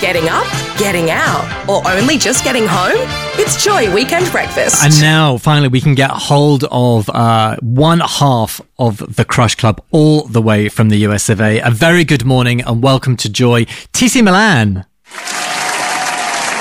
Getting up, getting out, or only just getting home? It's Joy Weekend Breakfast. And now, finally, we can get hold of uh, one half of the Crush Club all the way from the US of A. A very good morning and welcome to Joy. TC Milan.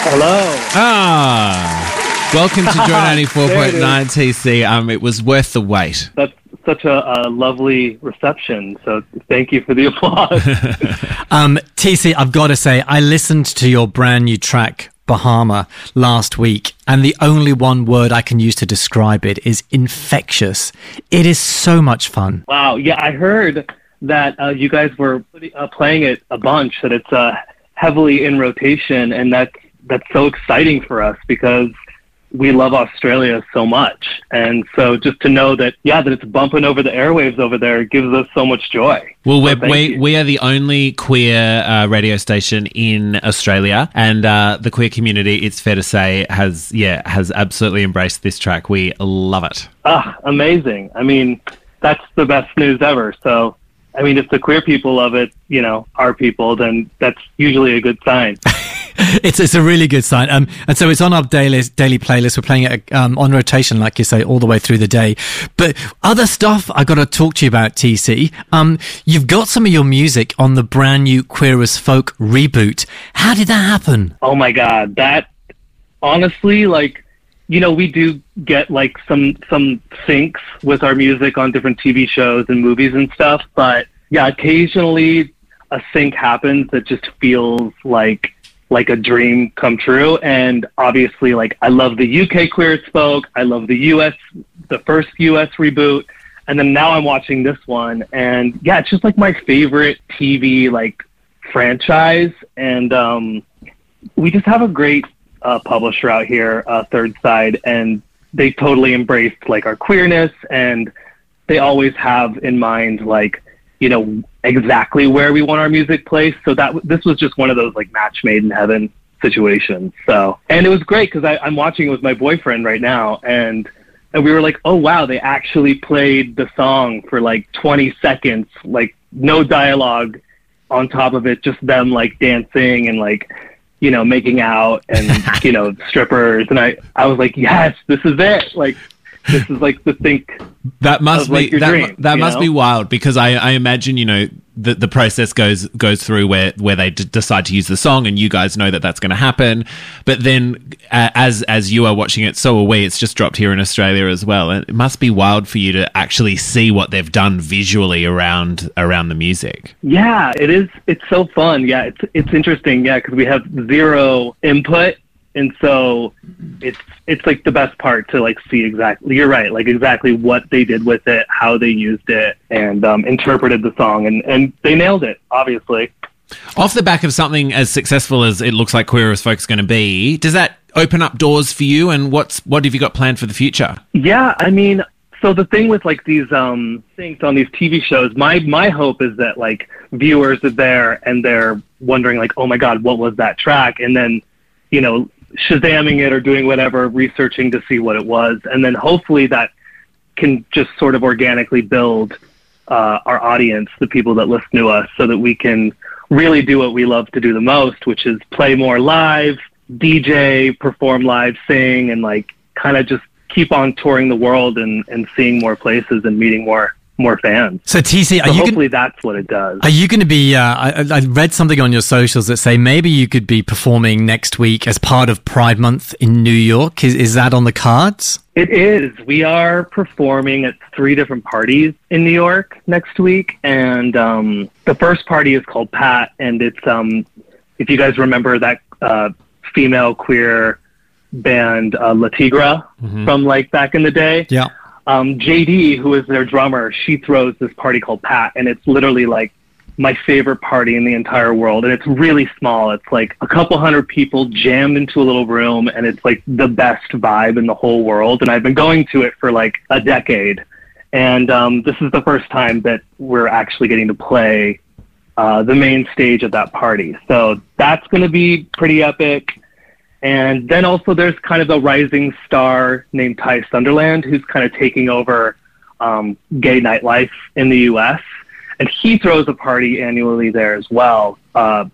Hello. Ah, welcome to Joy 94.9 TC. Um, it was worth the wait. That's such a, a lovely reception. So thank you for the applause. Um, TC, I've got to say, I listened to your brand new track, Bahama, last week, and the only one word I can use to describe it is infectious. It is so much fun. wow. Yeah, I heard that uh, you guys were uh, playing it a bunch. That it's uh, heavily in rotation, and that's that's so exciting for us because we love Australia so much. And so just to know that, yeah, that it's bumping over the airwaves over there gives us so much joy. Well, we're, thank we, we are the only queer uh, radio station in Australia, and uh, the queer community, it's fair to say, has yeah has absolutely embraced this track. We love it. Ah, amazing. I mean, that's the best news ever. So, I mean, if the queer people love it, you know, our people, then that's usually a good sign. It's it's a really good sign. Um, and so it's on our daily daily playlist. We're playing it um, on rotation, like you say, all the way through the day. But other stuff I got to talk to you about, TC. Um, you've got some of your music on the brand new Queer as Folk reboot. How did that happen? Oh my god, that honestly, like, you know, we do get like some some syncs with our music on different TV shows and movies and stuff, but yeah, occasionally a sync happens that just feels like like a dream come true. And obviously, like, I love the UK Queer as Folk, I love the US, the first US reboot. And then now I'm watching this one, and yeah, it's just like my favorite TV like franchise, and um, we just have a great uh, publisher out here, uh, Third Side, and they totally embraced like our queerness, and they always have in mind like you know exactly where we want our music placed. So that this was just one of those like match made in heaven situations. So and it was great because I'm watching it with my boyfriend right now, and and we were like, oh wow, they actually played the song for like 20 seconds, like no dialogue on top of it, just them like dancing and like you know making out and you know strippers, and I I was like, yes, this is it, like this is like the think. That must like, be that, dream, that must know? be wild because I, I imagine you know the the process goes goes through where where they d- decide to use the song and you guys know that that's going to happen, but then uh, as as you are watching it, so are we. It's just dropped here in Australia as well, and it must be wild for you to actually see what they've done visually around around the music. Yeah, it is. It's so fun. Yeah, it's it's interesting. Yeah, because we have zero input, and so it's it's like the best part to like see exactly. You're right. Like exactly what they did with it, how they used it, and um, interpreted the song, and and they nailed it. Obviously. Off the back of something as successful as it looks like Queer as Folk's going to be, does that open up doors for you? And what's what have you got planned for the future? Yeah, I mean, so the thing with like these um things on these TV shows, my my hope is that like viewers are there and they're wondering like, oh my god, what was that track? And then, you know, shazamming it or doing whatever, researching to see what it was, and then hopefully that can just sort of organically build uh, our audience, the people that listen to us, so that we can really do what we love to do the most, which is play more live, DJ, perform live, sing, and like kind of just keep on touring the world and, and seeing more places and meeting more more fans. So TC, are So you gonna, hopefully that's what it does. are you going to be? Uh, I, I read something on your socials that say maybe you could be performing next week as part of Pride Month in New York. Is is that on the cards? It is. We are performing at three different parties in New York next week, and um, the first party is called Pat, and it's um, if you guys remember that uh, female queer band uh, Le Tigre from like back in the day. Yeah. Um, JD, who is their drummer, she throws this party called Pat, and it's literally like my favorite party in the entire world. And it's really small. It's like a couple hundred people jammed into a little room, and it's like the best vibe in the whole world. And I've been going to it for like a decade. And um, this is the first time that we're actually getting to play uh, the main stage of that party. So that's going to be pretty epic. And then also there's kind of a rising star named Ty Sunderland who's kind of taking over um, gay nightlife in the U.S. And he throws a party annually there as well uh,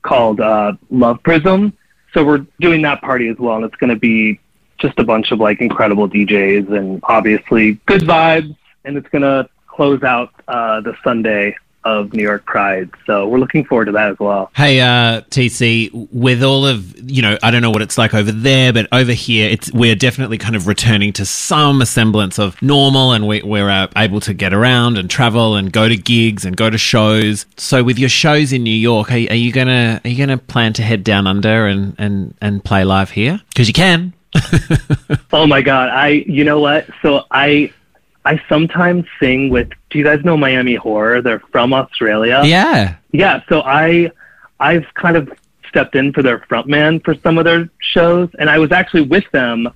called uh, Love Prism. So we're doing that party as well, and it's going to be just a bunch of like incredible DJs and obviously good vibes. And it's going to close out uh, the Sunday of New York Pride. So we're looking forward to that as well. Hey, uh, TC, with all of, you know, I don't know what it's like over there, but over here, it's, we're definitely kind of returning to some semblance of normal and we, we're uh, able to get around and travel and go to gigs and go to shows. So with your shows in New York, are, are you gonna, are you gonna plan to head down under and, and, and play live here? Cause you can. oh my God. I, you know what? So I, I sometimes sing with. Do you guys know Miami Horror? They're from Australia. Yeah. Yeah. So I, I've kind of stepped in for their frontman for some of their shows, and I was actually with them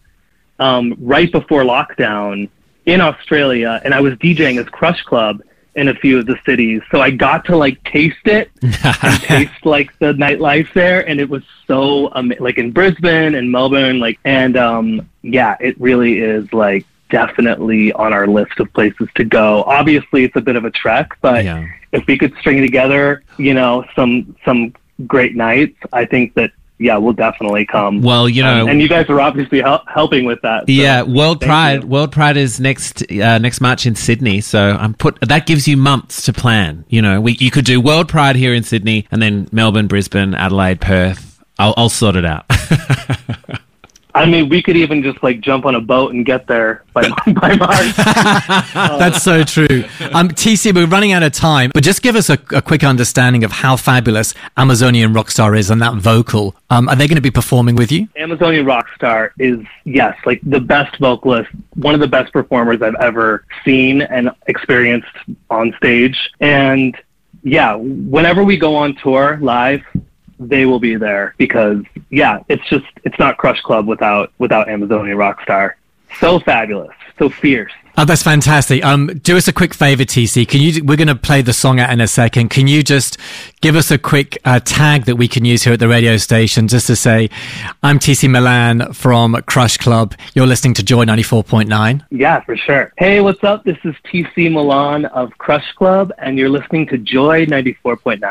um, right before lockdown in Australia, and I was DJing as Crush Club in a few of the cities. So I got to like taste it and taste like the nightlife there, and it was so um, like in Brisbane and Melbourne, like and um, yeah, it really is like definitely on our list of places to go. Obviously, it's a bit of a trek, but Yeah. if we could string together, you know, some some great nights, I think that yeah, we'll definitely come. Well, you know, Um, and you guys are obviously hel- helping with that. so yeah, World Pride. you. World Pride is next uh, next March in Sydney, so I'm put. That gives you months to plan. You know, we you could do World Pride here in Sydney, and then Melbourne, Brisbane, Adelaide, Perth. I'll, I'll sort it out. I mean, we could even just like jump on a boat and get there by by March. That's so true. Um, TC, we're running out of time, but just give us a, a quick understanding of how fabulous Amazonian Rockstar is and that vocal. Um, are they going to be performing with you? Amazonian Rockstar is yes, like the best vocalist, one of the best performers I've ever seen and experienced on stage. And yeah, whenever we go on tour live, they will be there because yeah, it's just it's not Crush Club without without Amazonian Rockstar. So fabulous, so fierce. Oh, that's fantastic. Um, do us a quick favor, TC. Can you? We're going to play the song out in a second. Can you just give us a quick uh, tag that we can use here at the radio station, just to say, "I'm TC Milan from Crush Club. You're listening to Joy 94.9." Yeah, for sure. Hey, what's up? This is TC Milan of Crush Club, and you're listening to Joy 94.9.